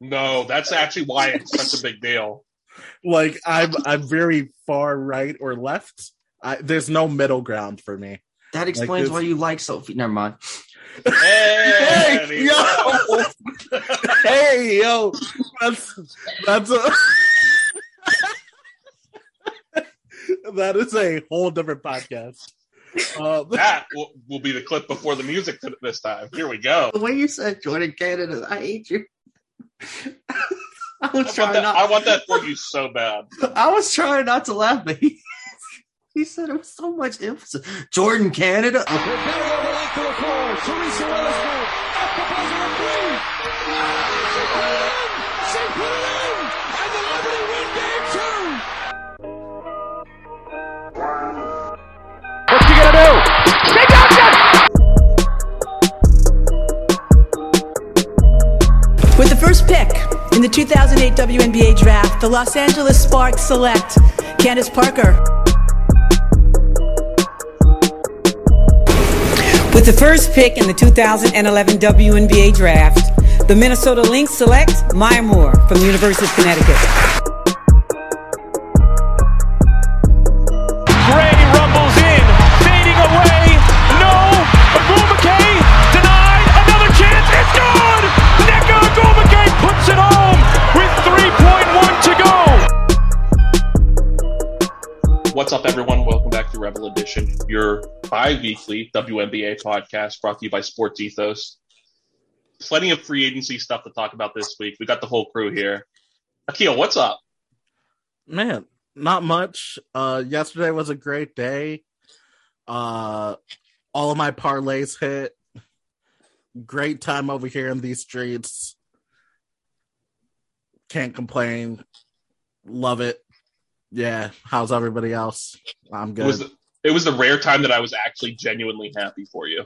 No, that's actually why it's such a big deal. Like I'm I'm very far right or left. I, there's no middle ground for me. That explains this- why you like Sophie. Never mind. Hey, Hey, yo, hey, yo, that's that's a that is a whole different podcast. Uh, that will, will be the clip before the music this time. Here we go. The way you said Jordan Canada, I hate you. I was I want, trying that, not. I want that for you so bad. I was trying not to laugh, but he, he said it with so much emphasis. Jordan Canada. What's With the first pick in the 2008 WNBA draft, the Los Angeles Sparks select Candace Parker. With the first pick in the 2011 WNBA draft, the Minnesota Lynx select Maya Moore from the University of Connecticut. What's up, everyone? Welcome back to Rebel Edition, your bi-weekly WNBA podcast brought to you by Sports Ethos. Plenty of free agency stuff to talk about this week. We got the whole crew here. Akil, what's up? man, not much. Uh, yesterday was a great day. Uh, all of my parlays hit. Great time over here in these streets. Can't complain. Love it. Yeah. How's everybody else? I'm good. It good. was the, it was the rare time that I was actually genuinely happy for you.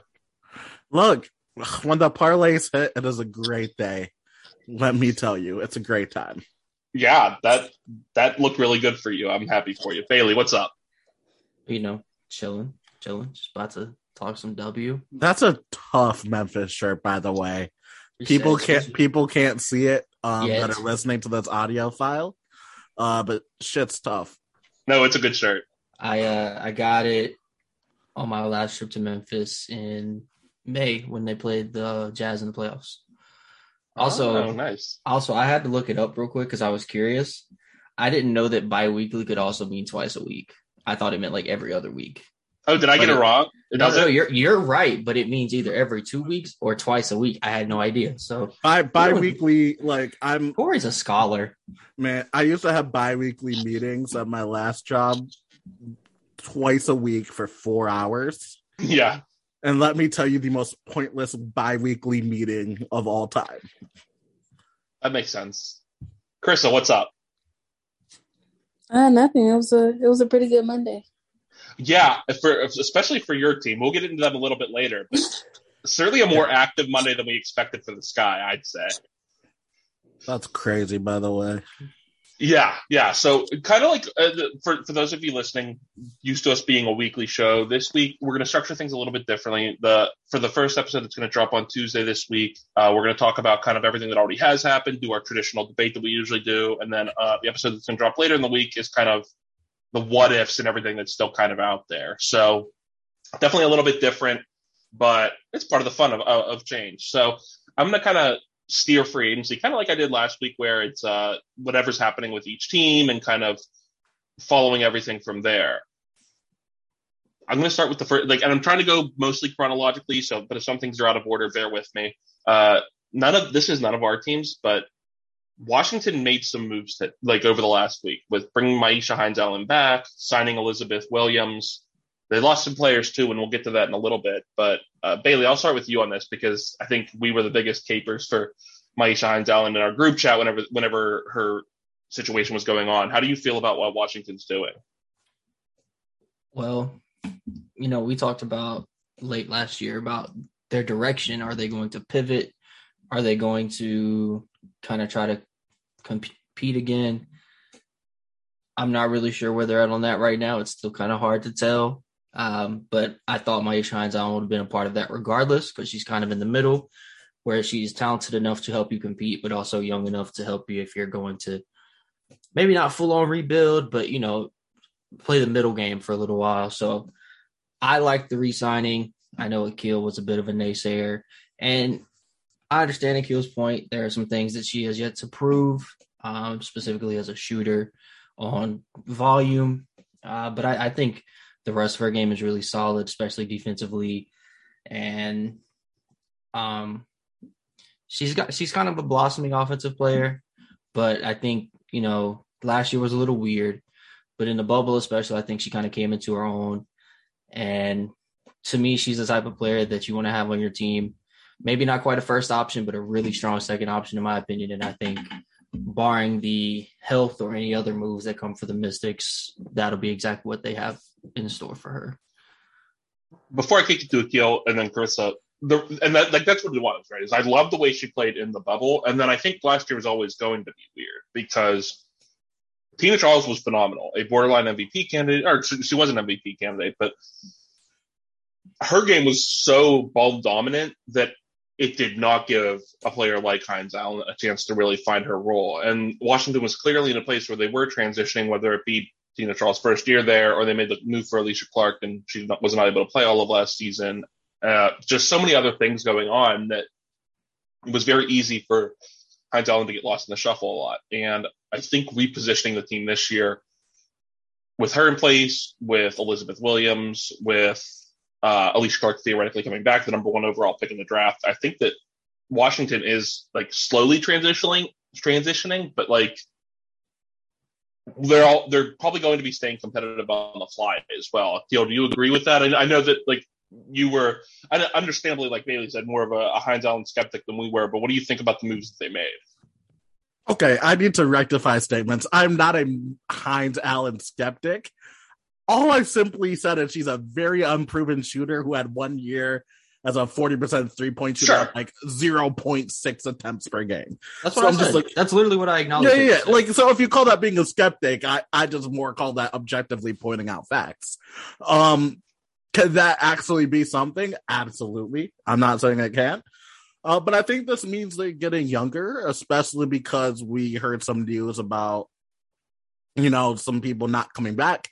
Look, when the parlays hit, it is a great day. Let me tell you, it's a great time. Yeah, that that looked really good for you. I'm happy for you. Bailey, what's up? You know, chilling, chilling. Just about to talk some W. That's a tough Memphis shirt, by the way. People can't people can't see it um, Yet. that are listening to this audio file. Uh, but shit's tough. No, it's a good shirt. I uh I got it on my last trip to Memphis in May when they played the Jazz in the playoffs. Also, oh, nice. also I had to look it up real quick because I was curious. I didn't know that bi-weekly could also mean twice a week. I thought it meant like every other week. Oh, did I get But it it- wrong? It No, no, you're you're right, but it means either every two weeks or twice a week. I had no idea. So Bi bi-weekly, like I'm Corey's a scholar. man, I used to have bi-weekly meetings at my last job twice a week for four hours. yeah. And let me tell you the most pointless bi-weekly meeting of all time. That makes sense. Krista, what's up? Uh, nothing. It was a it was a pretty good Monday. Yeah, for especially for your team, we'll get into them a little bit later. But certainly a more active Monday than we expected for the Sky, I'd say. That's crazy, by the way. Yeah, yeah. So kind of like uh, for for those of you listening, used to us being a weekly show. This week we're going to structure things a little bit differently. The for the first episode, that's going to drop on Tuesday this week. Uh, we're going to talk about kind of everything that already has happened, do our traditional debate that we usually do, and then uh, the episode that's going to drop later in the week is kind of the what ifs and everything that's still kind of out there. So definitely a little bit different, but it's part of the fun of of, change. So I'm going to kind of steer free agency, kind of like I did last week, where it's uh, whatever's happening with each team and kind of following everything from there. I'm going to start with the first, like, and I'm trying to go mostly chronologically. So, but if some things are out of order, bear with me. Uh, none of this is none of our teams, but Washington made some moves that, like, over the last week with bringing Myisha Hines Allen back, signing Elizabeth Williams. They lost some players too, and we'll get to that in a little bit. But uh, Bailey, I'll start with you on this because I think we were the biggest capers for Myisha Hines Allen in our group chat whenever whenever her situation was going on. How do you feel about what Washington's doing? Well, you know, we talked about late last year about their direction. Are they going to pivot? Are they going to kind of try to compete again? I'm not really sure where they're at on that right now. It's still kind of hard to tell. Um, but I thought Myisha Hines Allen would have been a part of that regardless because she's kind of in the middle. where she's talented enough to help you compete, but also young enough to help you if you're going to maybe not full on rebuild, but you know, play the middle game for a little while. So I like the re-signing. I know Akil was a bit of a naysayer, and I understand Akil's point. There are some things that she has yet to prove, um, specifically as a shooter on volume. Uh, but I, I think the rest of her game is really solid, especially defensively, and um, she's got she's kind of a blossoming offensive player. But I think you know last year was a little weird, but in the bubble especially, I think she kind of came into her own. And to me, she's the type of player that you want to have on your team. Maybe not quite a first option, but a really strong second option, in my opinion. And I think, barring the health or any other moves that come for the Mystics, that'll be exactly what they have in store for her. Before I kick it to Akil and then Carissa, the, and that like that's what it was, right? Is I love the way she played in the bubble, and then I think last year was always going to be weird because Tina Charles was phenomenal, a borderline MVP candidate, or she, she was an MVP candidate, but her game was so ball dominant that it did not give a player like Hines Allen a chance to really find her role. And Washington was clearly in a place where they were transitioning, whether it be Tina Charles' first year there or they made the move for Alysha Clark and she was not able to play all of last season. Uh, just so many other things going on that it was very easy for Hines Allen to get lost in the shuffle a lot. And I think repositioning the team this year with her in place, with Elizabeth Williams, with uh, Alysha Clark theoretically coming back, the number one overall pick in the draft, I think that Washington is like slowly transitioning, transitioning, but like they're all they're probably going to be staying competitive on the fly as well. Theo, do you agree with that? I, I know that like you were understandably, like Bailey said, more of a, a Hines Allen skeptic than we were. But what do you think about the moves that they made? Okay, I need to rectify statements. I'm not a Hines Allen skeptic. All I simply said is she's a very unproven shooter who had one year as a 40% three point shooter, sure. like 0.6 attempts per game. That's what so I'm, just like, that's literally what I acknowledge. Yeah, yeah. Like, so if you call that being a skeptic, I, I just more call that objectively pointing out facts. Um, can that actually be something? Absolutely. I'm not saying it can't. Uh, but I think this means they're getting younger, especially because we heard some news about, you know, some people not coming back,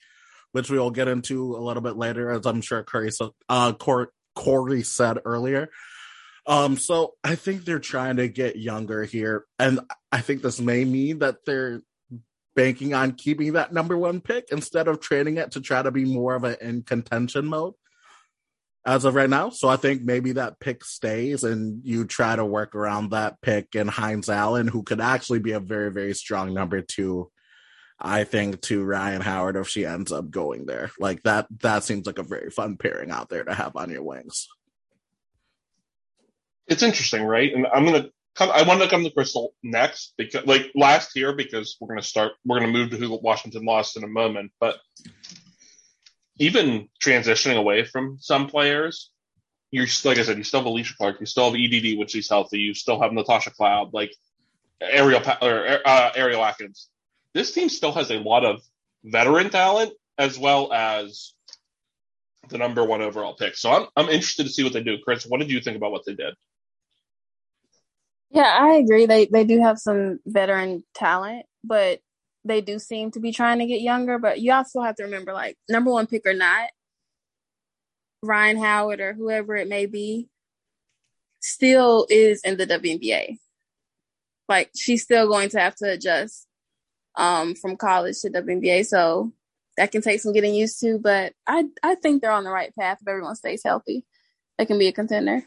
which we'll get into a little bit later, as I'm sure Corey, uh, Corey said earlier. Um, so I think they're trying to get younger here, and I think this may mean that they're banking on keeping that number one pick instead of trading it to try to be more of an in contention mode as of right now. So I think maybe that pick stays and you try to work around that pick and Hines Allen, who could actually be a very, very strong number two, I think, to Rhyne Howard if she ends up going there. Like that that seems like a very fun pairing out there to have on your wings. It's interesting, right? And I'm gonna come. I want to come to Crystal next because, like last year, because we're gonna start. We're gonna move to who Washington lost in a moment. But even transitioning away from some players, you're like I said, you still have Alysha Clark, you still have EDD when she's healthy, you still have Natasha Cloud, like Ariel or uh, Ariel Atkins. This team still has a lot of veteran talent as well as the number one overall pick. So I'm I'm interested to see what they do. Chris, what did you think about what they did? Yeah, I agree. They they do have some veteran talent, but they do seem to be trying to get younger. But you also have to remember, like number one pick or not, Rhyne Howard or whoever it may be, still is in the WNBA. Like she's still going to have to adjust um, from college to WNBA, so that can take some getting used to. But I I think they're on the right path if everyone stays healthy. They can be a contender.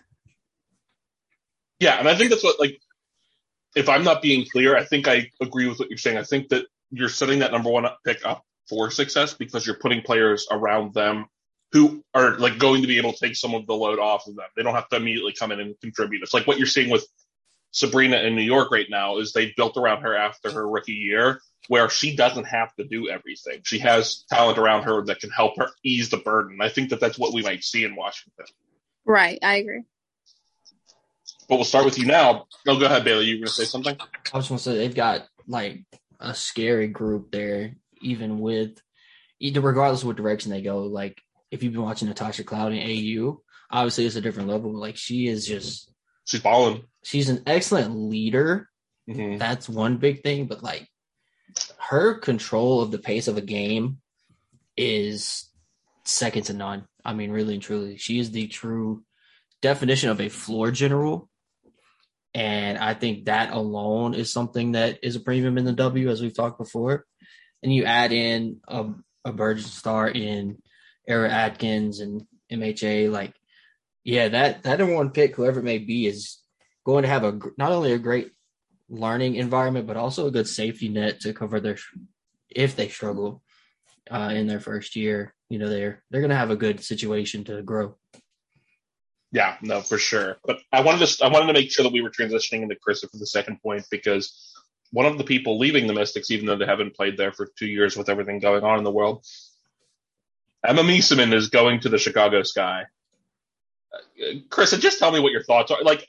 Yeah, and I think that's what like if I'm not being clear, I think I agree with what you're saying. I think that you're setting that number one pick up for success because you're putting players around them who are like going to be able to take some of the load off of them. They don't have to immediately come in and contribute. It's like what you're seeing with Sabrina in New York right now is they built around her after her rookie year where she doesn't have to do everything. She has talent around her that can help her ease the burden. I think that that's what we might see in Washington. Right. I agree. But we'll start with you now. Oh, go ahead, Bailey. You were going to say something? I was going to say they've got like a scary group there, even with either regardless of what direction they go. Like if you've been watching Natasha Cloud in AU, obviously it's a different level. Like she is just she's balling. she's an excellent leader. Mhm. That's one big thing, but like her control of the pace of a game is second to none. I mean, really and truly, she is the true definition of a floor general. And I think that alone is something that is a premium in the W, as we've talked before. And you add in a, a Virgin star in Era Atkins and MHA, like, yeah, that that number one pick, whoever it may be, is going to have a not only a great learning environment, but also a good safety net to cover their if they struggle uh, in their first year. You know, they're they're going to have a good situation to grow. Yeah, no, for sure. But I wanted to I wanted to make sure that we were transitioning into Krista for the second point because one of the people leaving the Mystics, even though they haven't played there for two years with everything going on in the world, Emma Meesseman is going to the Chicago Sky. Uh, Krista, just tell me what your thoughts are. Like,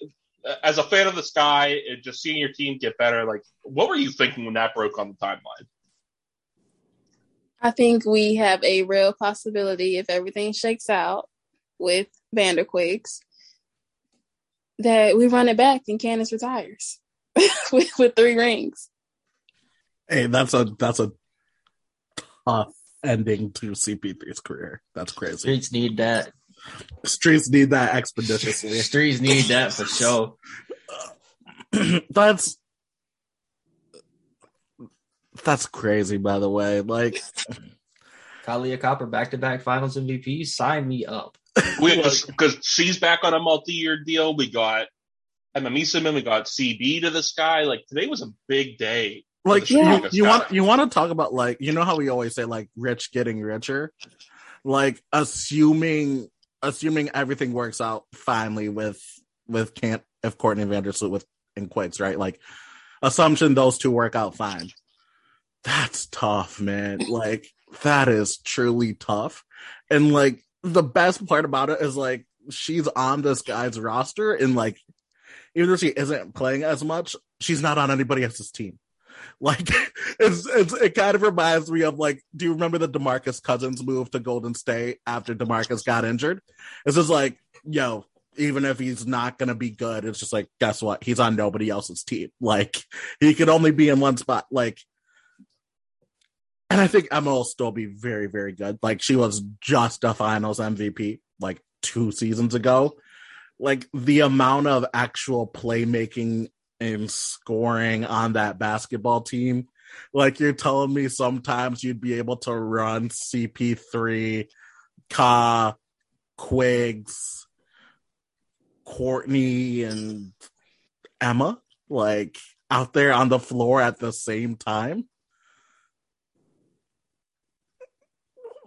as a fan of the Sky, and just seeing your team get better, like, what were you thinking when that broke on the timeline? I think we have a real possibility if everything shakes out with Vanderquigs that we run it back and Candace retires with, with three rings. Hey, that's a that's a tough ending to CP3's career. That's crazy. Streets need that. Streets need that expeditiously. Streets need that for sure. that's that's crazy, by the way. Like, Kahleah Copper back to back Finals MVP. Sign me up. We because she's back on a multi-year deal. We got Emma Meesseman, we got CB to the Sky. Like today was a big day. like the you, you Sky. want you want to talk about like you know how we always say like rich getting richer, like assuming assuming everything works out finally with with can't if Courtney Vandersloot with in quits right like assumption those two work out fine. That's tough, man. Like that is truly tough, and like the best part about it is like she's on this guy's roster and like even though she isn't playing as much, she's not on anybody else's team. Like it's, it's it kind of reminds me of like, do you remember the Demarcus Cousins move to Golden State after Demarcus got injured? It's just like, yo, even if he's not gonna be good, it's just like, guess what? He's on nobody else's team. Like he could only be in one spot. Like and I think Emma will still be very, very good. Like she was just a finals MVP like two seasons ago. Like the amount of actual playmaking and scoring on that basketball team. Like you're telling me sometimes you'd be able to run CP3, Ka, Quigs, Courtney, and Emma, like out there on the floor at the same time.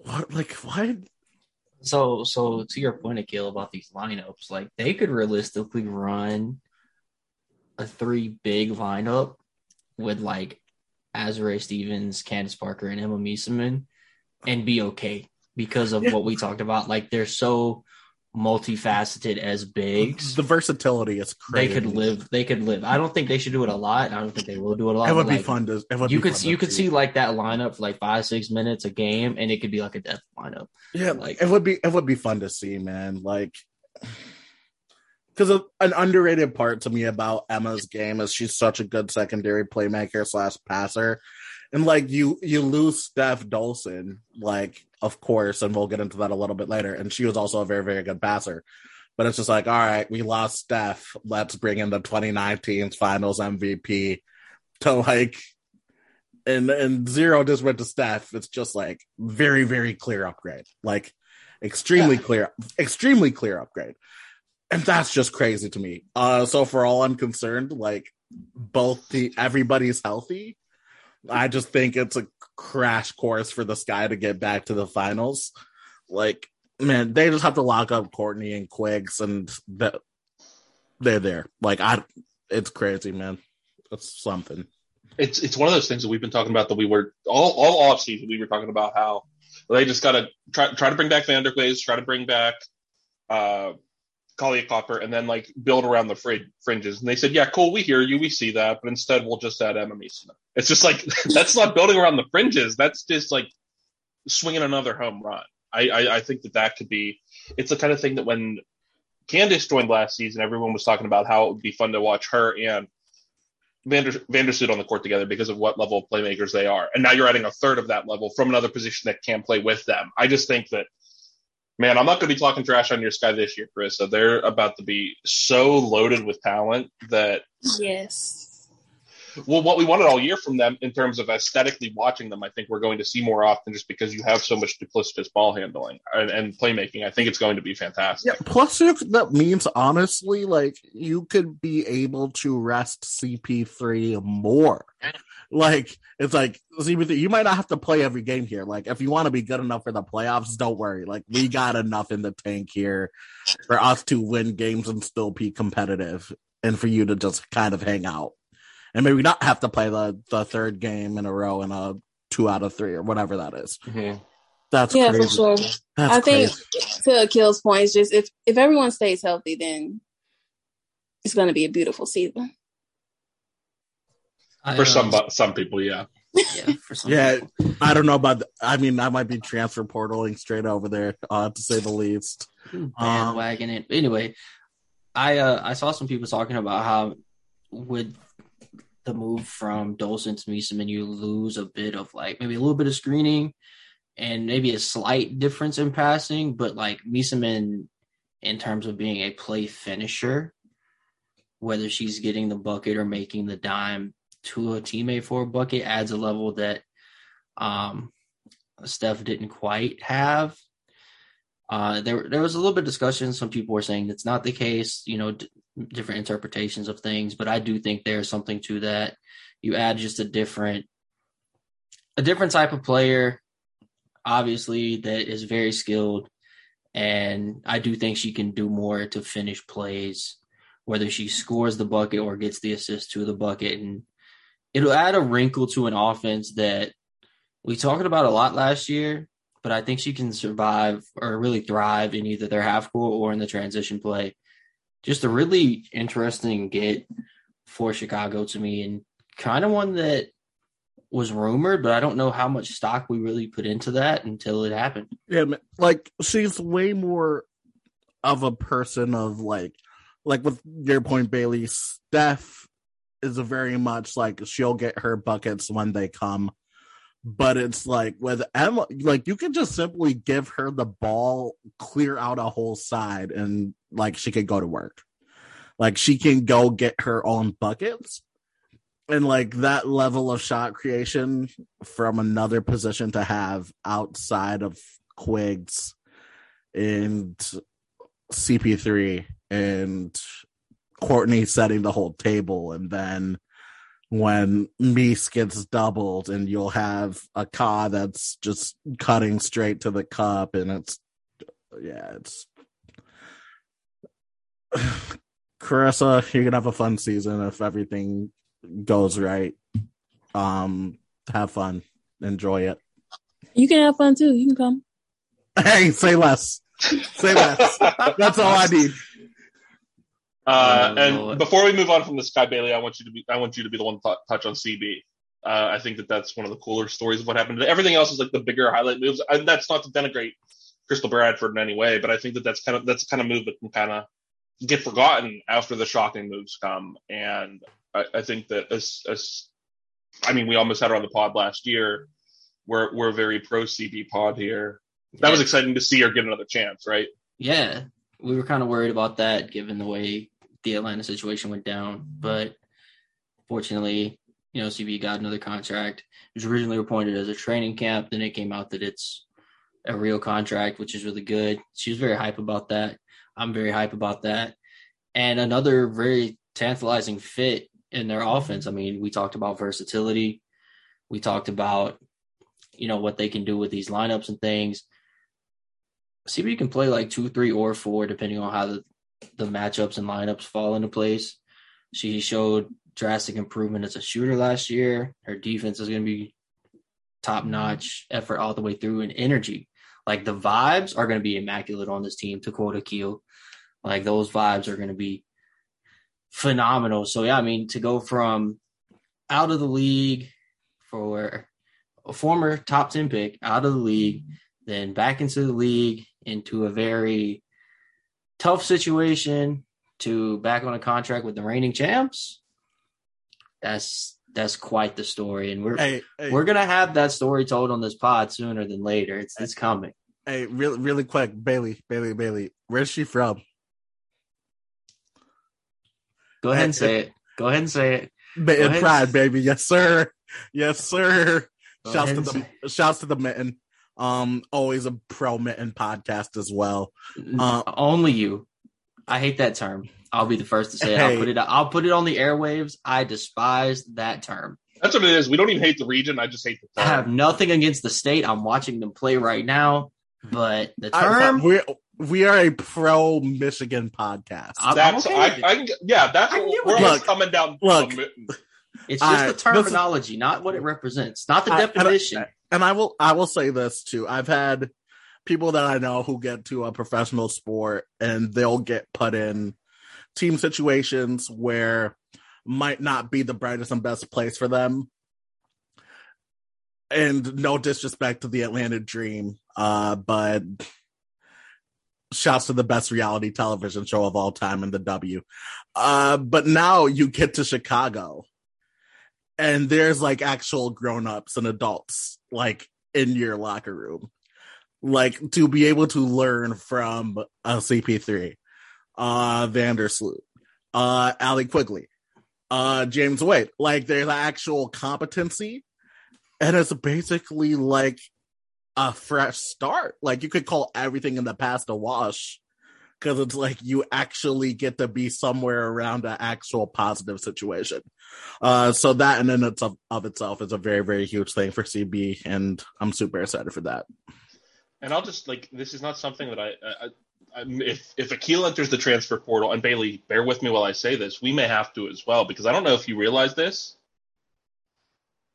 What like what? So, so to your point, Akil, about these lineups, like they could realistically run a three big lineup with like Azure Stevens, Candace Parker, and Emma Meesseman and be okay because of Yeah. what we talked about. Like they're so multifaceted as bigs. The versatility is crazy. They could live. They could live. I don't think they should do it a lot. I don't think they will do it a lot. It would be like, fun to. It would You could you could see like that lineup for like five six minutes a game, and it could be like a death lineup. Yeah, like it would be. It would be fun to see, man. Like, because an underrated part to me about Emma's game is she's such a good secondary playmaker slash passer, and like you you lose Stef Dolson, like of course, and we'll get into that a little bit later. And she was also a very very good passer. But it's just like, all right, we lost Stef. Let's bring in the 2019 Finals MVP to like and and zero just went to Stef. It's just like very very clear upgrade, like extremely Yeah. clear, extremely clear upgrade, and that's just crazy to me. Uh, so for all I'm concerned, like both the everybody's healthy. I just think it's a crash course for the Sky to get back to the finals. Like man, they just have to lock up Courtney and Quiggs, and that they're there. Like I, it's crazy, man. It's something. it's it's one of those things that we've been talking about that we were all all off season we were talking about how they just got to try try to bring back Vanderglaze, try to bring back uh Kahleah Copper, and then like build around the frid- fringes. And they said, yeah, cool, we hear you, we see that, but instead we'll just add Emma. It's just like that's not building around the fringes. That's just like swinging another home run. I, I I think that that could be. It's the kind of thing that when Candace joined last season, everyone was talking about how it would be fun to watch her and Vander Vandersloot on the court together because of what level of playmakers they are. And now you're adding a third of that level from another position that can play with them. I just think that man, I'm not going to be talking trash on your sky this year, Carissa. They're about to be so loaded with talent that Yes. Well, what we wanted all year from them in terms of aesthetically watching them, I think we're going to see more often just because you have so much duplicitous ball handling and, and playmaking. I think it's going to be fantastic. Yeah. Plus, that means honestly, like you could be able to rest CP3 more. Like it's like CP3, you might not have to play every game here. Like if you want to be good enough for the playoffs, don't worry. Like we got enough in the tank here for us to win games and still be competitive, and for you to just kind of hang out and maybe not have to play the the third game in a row in a two out of three or whatever that is. Mhm. That's Yeah, crazy. for sure. That's I think crazy. to Akil's point, it's just if if everyone stays healthy, then it's going to be a beautiful season. I, For uh, some some people, yeah. yeah, for some Yeah, people. I don't know about. The, I mean, I might be transfer portaling straight over there, uh, to say the least. bandwagon it. Anyway, I uh, I saw some people talking about how with the move from Dolson to Meesseman, you lose a bit of like maybe a little bit of screening and maybe a slight difference in passing, but like Meesseman in terms of being a play finisher, whether she's getting the bucket or making the dime to a teammate for a bucket adds a level that um Stef didn't quite have. Uh, there, there was a little bit of discussion. Some people were saying that's not the case. You know, d- different interpretations of things, but I do think there's something to that. You add just a different, a different type of player, obviously that is very skilled, and I do think she can do more to finish plays, whether she scores the bucket or gets the assist to the bucket, and it'll add a wrinkle to an offense that we talked about a lot last year but I think she can survive or really thrive in either their half court or in the transition play. Just a really interesting get for Chicago to me, and kind of one that was rumored, but I don't know how much stock we really put into that until it happened. Yeah, like she's way more of a person of like, like with your point, Bailey. Stef is very much like she'll get her buckets when they come, but it's like with Emma, like you can just simply give her the ball, clear out a whole side, and like she could go to work. Like she can go get her own buckets. And like that level of shot creation from another position to have outside of Quigs and CP3 and Courtney setting the whole table, and then when Meese gets doubled, and you'll have a car that's just cutting straight to the cup, and it's yeah, it's Carissa, you're gonna have a fun season if everything goes right. Um, have fun, enjoy it. You can have fun too. You can come. Hey, say less. Say less. That's all I need. Uh, and before we move on from the Sky Bailey, I want you to be I want you to be the one to touch on CB. Uh, I think that that's one of the cooler stories of what happened. Everything else is like the bigger highlight moves. And that's not to denigrate Crystal Bradford in any way, but I think that that's kind of that's kind of move that can kind of get forgotten after the shocking moves come. And I, I think that as as I mean, we almost had her on the pod last year. We're we're very pro CB pod here. That was exciting to see her get another chance, right? Yeah, we were kind of worried about that given the way the Atlanta situation went down, but fortunately, you know, CB got another contract. It was originally reported as a training camp, then it came out that it's a real contract, which is really good. She was very hype about that. I'm very hype about that. And another very tantalizing fit in their offense. I mean, we talked about versatility. We talked about, you know, what they can do with these lineups and things. CB can play like two, three, or four, depending on how the, the matchups and lineups fall into place. She showed drastic improvement as a shooter last year. Her defense is going to be top notch effort all the way through and energy. Like the vibes are going to be immaculate on this team, to quote Akil. Like those vibes are going to be phenomenal. So, yeah, I mean, to go from out of the league for a former top 10 pick out of the league, then back into the league into a very tough situation to back on a contract with the reigning champs. That's that's quite the story, and we're Hey, hey, we're gonna have that story told on this pod sooner than later. It's it's coming. hey, really, really quick, Bailey, Bailey, Bailey. Where's she from? Go ahead and say it. Go ahead and say it. Ba-. Pride, baby. Yes, sir. Yes, sir. Go Shouts to the shouts to the mitten. Um, always a pro mitten podcast as well. Uh, Only you. I hate that term. I'll be the first to say it. I'll put it. I'll put it on the airwaves. I despise that term. That's what it is. We don't even hate the region. I just hate the I have nothing against the state. I'm watching them play right now, but the I- term. we we are a pro Michigan podcast. I'm- I'm That's okay I, with. I yeah. That's I what we're with coming down. Look. It's just right, the this is- terminology, not what it represents, not the I- and I- definition. and I will I will say this too. I've had people that I know who get to a professional sport and they'll get put in team situations where might not be the brightest and best place for them. And no disrespect to the Atlanta Dream, uh, but shouts to the best reality television show of all time in the W. Uh, but now you get to Chicago and there's like actual grown-ups and adults like in your locker room like to be able to learn from a cp3 uh vandersloot uh allie quigley uh james wade like there's actual competency and it's basically like a fresh start. Like you could call everything in the past a wash because it's like you actually get to be somewhere around an actual positive situation uh, so that in and it's of, of itself is a very, very huge thing for CB, and I'm super excited for that. And I'll just like this is not something that I, I, I if if Akil enters the transfer portal and Bailey, bear with me while I say this, we may have to as well because I don't know if you realize this.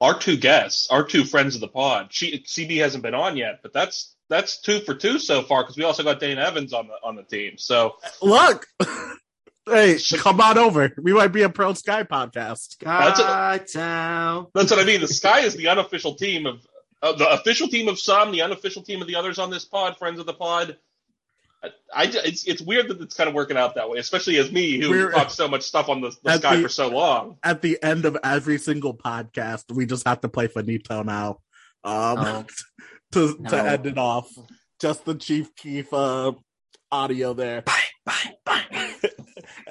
Our two guests, our two friends of the pod, she, CB hasn't been on yet, but that's that's two for two so far because we also got Dana Evans on the on the team. So Look, hey, come on over. We might be a Pro Sky podcast. That's a- Skytown. that's what I mean. The Sky is the unofficial team of uh, the official team of some, the unofficial team of the others on this pod, friends of the pod. I, I it's it's weird that it's kind of working out that way, especially as me who We're- talked so much stuff on the, the Sky the- for so long. At the end of every single podcast, we just have to play Faneto now. Um, No. to No. to end it off, just the Chief Keef uh, audio there. Bye, bye, bye.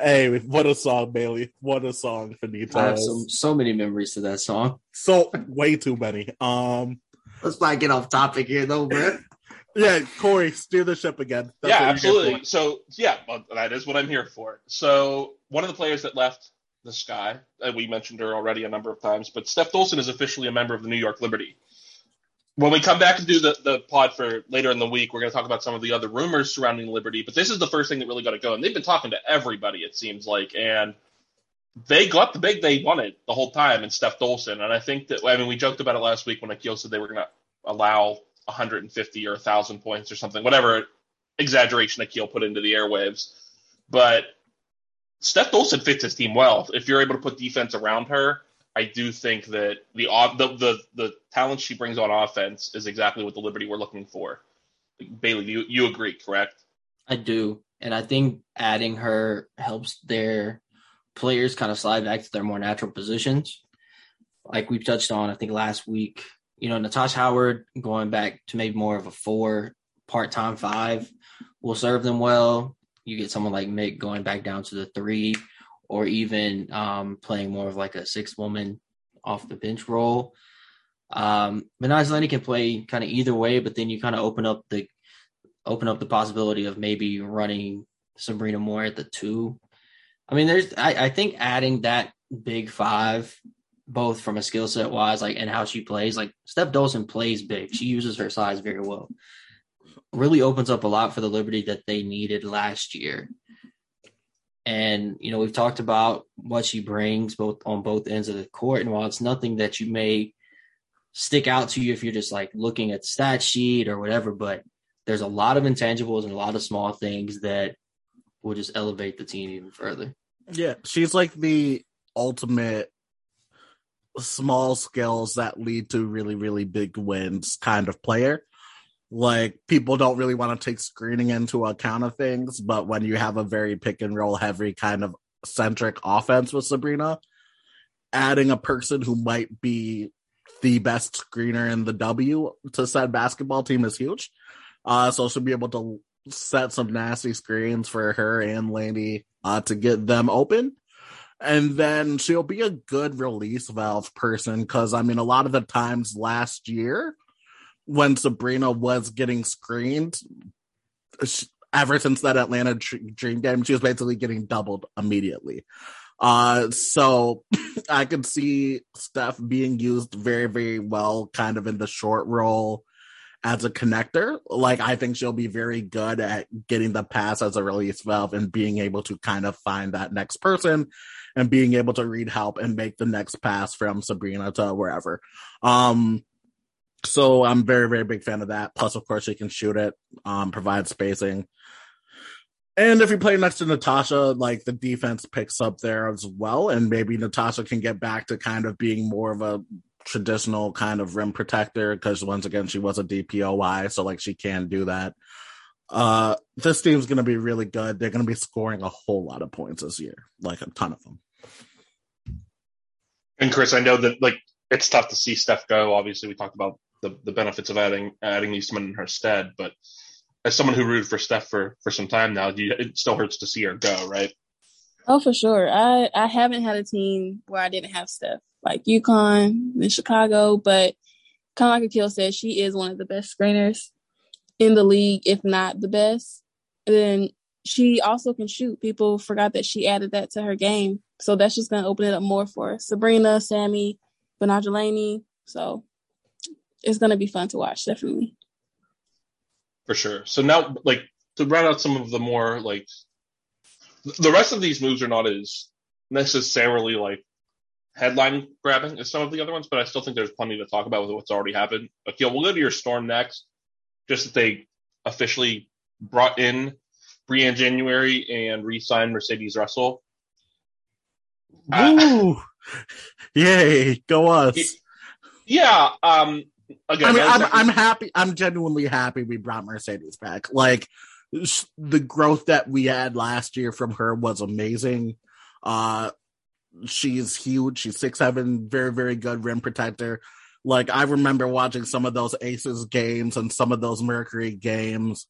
Hey, what a song, Bailey! What a song, Faneto. I have some so many memories to that song. So way too many. Um, Let's not get off topic here, though, bro. yeah, Corey, steer the ship again. That's yeah, what you're here absolutely. So yeah, well, that is what I'm here for. So one of the players that left the Sky, and we mentioned her already a number of times, but Stef Dolson is officially a member of the New York Liberty. When we come back and do the, the pod for later in the week, we're going to talk about some of the other rumors surrounding Liberty. But this is the first thing that really got to go, and they've been talking to everybody it seems like, and they got the big they wanted the whole time in Stef Dolson. And I think that I mean we joked about it last week when Akil said they were going to allow 150 or 1,000 points or something, whatever exaggeration Akil put into the airwaves. But Stef Dolson fits his team well. If you're able to put defense around her, I do think that the the the, the talent she brings on offense is exactly what the Liberty we're looking for. Bailey, you you agree, correct? I do. And I think adding her helps their players kind of slide back to their more natural positions. Like we've touched on, I think last week, you know, Natasha Howard going back to maybe more of a four part time five will serve them well. You get someone like Mick going back down to the three, or even um, playing more of like a six woman off the bench role. Um, Minaj Lenny can play kind of either way, but then you kind of open up the open up the possibility of maybe running Sabrina more at the two. I mean, there's I, I think adding that big five, both from a skill set wise, like and how she plays, like Stef Dolson plays big. She uses her size very well. Really opens up a lot for the Liberty that they needed last year. And you know, we've talked about what she brings both on both ends of the court. And while it's nothing that you may stick out to you if you're just like looking at the stat sheet or whatever, but there's a lot of intangibles and a lot of small things that will just elevate the team even further. Yeah, she's like the ultimate small skills that lead to really, really big wins kind of player. Like people don't really want to take screening into account of things, but when you have a very pick and roll heavy kind of centric offense with Sabrina, adding a person who might be the best screener in the W to said basketball team is huge. Uh, so she'll be able to set some nasty screens for her and Laney uh, to get them open. And then she'll be a good release valve person because I mean, a lot of the times last year when Sabrina was getting screened, she, ever since that Atlanta Dream game, she was basically getting doubled immediately. Uh, so I could see Stef being used very, very well, kind of in the short role as a connector. Like I think she'll be very good at getting the pass as a release valve and being able to kind of find that next person and being able to read help and make the next pass from Sabrina to wherever. Um so I'm very, very big fan of that. Plus, of course, she can shoot it, um, provide spacing. And if you play next to Natasha, like the defense picks up there as well. And maybe Natasha can get back to kind of being more of a traditional kind of rim protector because once again, she was a DPOY. So like she can do that. Uh, this team's going to be really good. They're going to be scoring a whole lot of points this year, like a ton of them. And Chris, I know that like it's tough to see Stef go. Obviously, we talked about the, the benefits of adding adding Meesseman in her stead, but as someone who rooted for Stef for, for some time now, you, it still hurts to see her go, right? Oh, for sure. I, I haven't had a team where I didn't have Stef, like UConn in Chicago, but kind of like Akil said, she is one of the best screeners in the league, if not the best. And then she also can shoot. People forgot that she added that to her game. So that's just going to open it up more for Sabrina, Sammy, Betnijah So it's going to be fun to watch, definitely for sure. So now, like to round out some of the more like the rest of these moves are not as necessarily like headline grabbing as some of the other ones, but I still think there's plenty to talk about with what's already happened. Akil, we'll go to your storm next. Just that they officially brought in Briann January and re-signed Mercedes Russell. Ooh, uh, yay! Go us. Yeah, um, Again, I mean, I'm, I'm happy. I'm genuinely happy we brought Mercedes back. Like the growth that we had last year from her was amazing. Uh, she's huge. She's six seven, very very good rim protector. Like I remember watching some of those Aces games and some of those Mercury games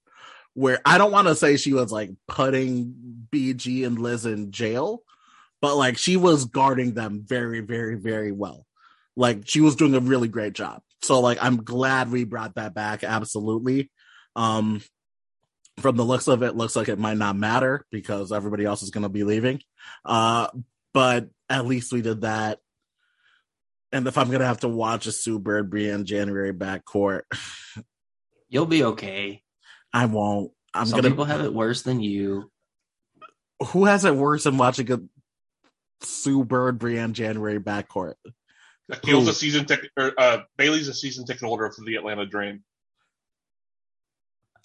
where I don't want to say she was like putting BG and Liz in jail, but like she was guarding them very very very well. Like she was doing a really great job. So like I'm glad we brought that back. Absolutely. Um from the looks of it, looks like it might not matter because everybody else is gonna be leaving. Uh but at least we did that. And if I'm gonna have to watch a Sue Bird Briann January backcourt, you'll be okay. I won't. I'm Some gonna people have it worse than you. Who has it worse than watching a Sue Bird Briann January backcourt? Akil's a season ticket, or uh, Bailey's a season ticket holder for the Atlanta Dream.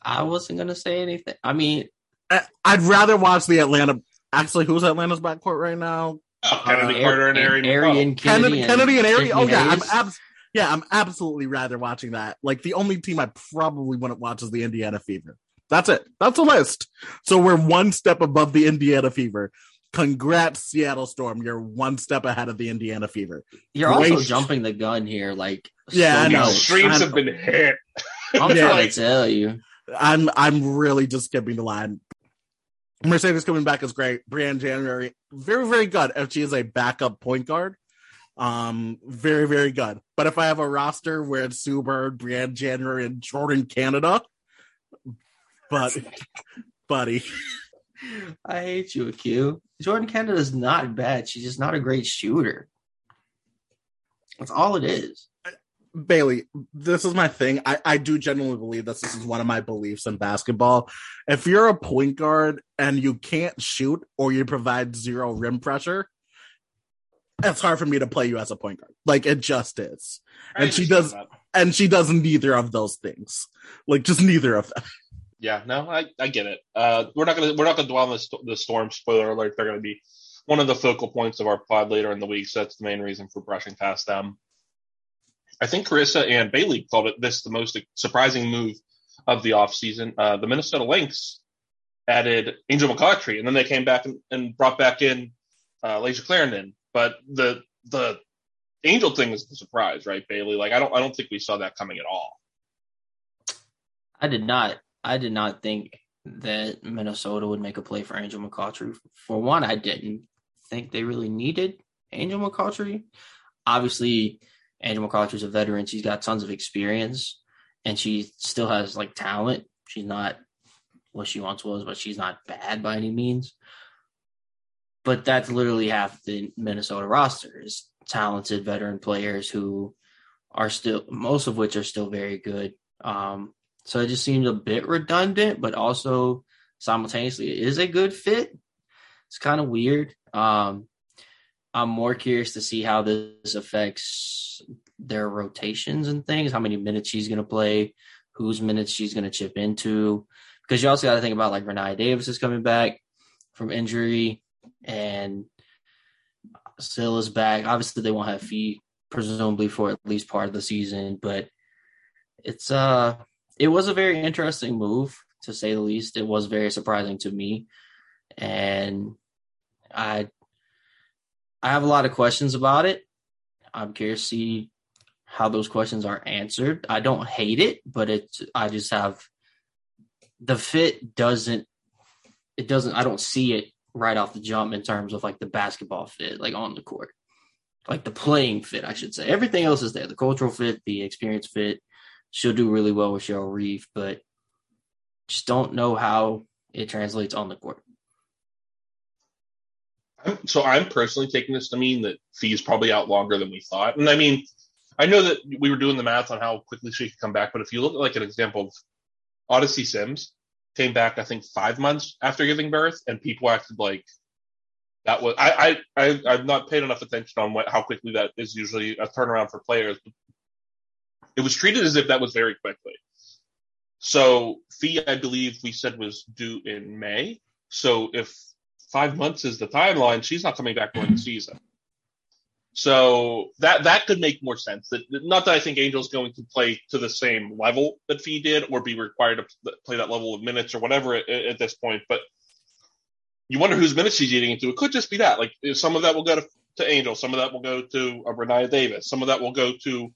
I wasn't gonna say anything. I mean, I'd rather watch the Atlanta. Actually, who's Atlanta's backcourt right now? Oh, Chennedy uh, Carter and, and Ari, Arian Kennedy, Kennedy and Ari. Oh yeah, I'm ab- yeah, I'm absolutely rather watching that. Like the only team I probably wouldn't watch is the Indiana Fever. That's it. That's a list. So we're one step above the Indiana Fever. Congrats, Seattle Storm. You're one step ahead of the Indiana Fever. You're Great. also jumping the gun here. Like, yeah, so I know. Streams have been hit. I'm yeah, trying to tell you. I'm I'm really just skipping the line. Mercedes coming back is great. Briann January, very, very good. If she is a backup point guard, um, very, very good. But if I have a roster where it's Sue Bird, Briann January, and Jordan Canada, but buddy. I hate you, Q. Jordan Canada is not bad. She's just not a great shooter. That's all it is. Bailey, this is my thing. I, I do genuinely believe this. This is one of my beliefs in basketball. If you're a point guard and you can't shoot or you provide zero rim pressure, it's hard for me to play you as a point guard. Like it just is. And she does that. and she does neither of those things. Like just neither of them. Yeah, no, I, I get it. Uh, we're not gonna we're not gonna dwell on the, the storm. Spoiler alert: they're gonna be one of the focal points of our pod later in the week. So that's the main reason for brushing past them. I think Carissa and Bailey called it this the most surprising move of the offseason, uh, the Minnesota Lynx added Angel McCoughtry, and then they came back and, and brought back in uh, Clarendon. But the the Angel thing is the surprise, right, Bailey? Like I don't I don't think we saw that coming at all. I did not. I did not think that Minnesota would make a play for Angel McCoughtry. For one, I didn't think they really needed Angel McCoughtry. Obviously, Angel McCoughtry's a veteran. She's got tons of experience and she still has like talent. She's not what she once was, but she's not bad by any means. But that's literally half the Minnesota roster is talented veteran players who are still most of which are still very good. Um, so it just seems a bit redundant, but also simultaneously it is a good fit. It's kind of weird. Um, I'm more curious to see how this affects their rotations and things, how many minutes she's going to play, whose minutes she's going to chip into. Because you also got to think about like Rennia Davis is coming back from injury and Sil is back. Obviously, they won't have fee presumably for at least part of the season, but it's uh it was a very interesting move to say the least. It was very surprising to me, and I I have a lot of questions about it. I'm curious to see how those questions are answered. I don't hate it, but it's I just have the fit doesn't it doesn't I don't see it right off the jump in terms of like the basketball fit, like on the court. Like the playing fit, I should say. Everything else is there. The cultural fit, the experience fit. She'll do really well with Cheryl Reeve, but just don't know how it translates on the court. So I'm personally taking this to mean that Fee's probably out longer than we thought. And I mean, I know that we were doing the math on how quickly she could come back, but if you look at like an example of Odyssey Sims came back, I think five months after giving birth, and people acted like that was I I, I I've not paid enough attention on what how quickly that is usually a turnaround for players. It was treated as if that was very quickly. So Fee, I believe we said was due in May. So if five months is the timeline, she's not coming back during the season. So that that could make more sense. That not that I think Angel's going to play to the same level that Fee did, or be required to play that level of minutes or whatever at, at this point. But you wonder whose minutes she's eating into. It could just be that. Like some of that will go to, to Angel, some of that will go to uh, Rennia Davis, some of that will go to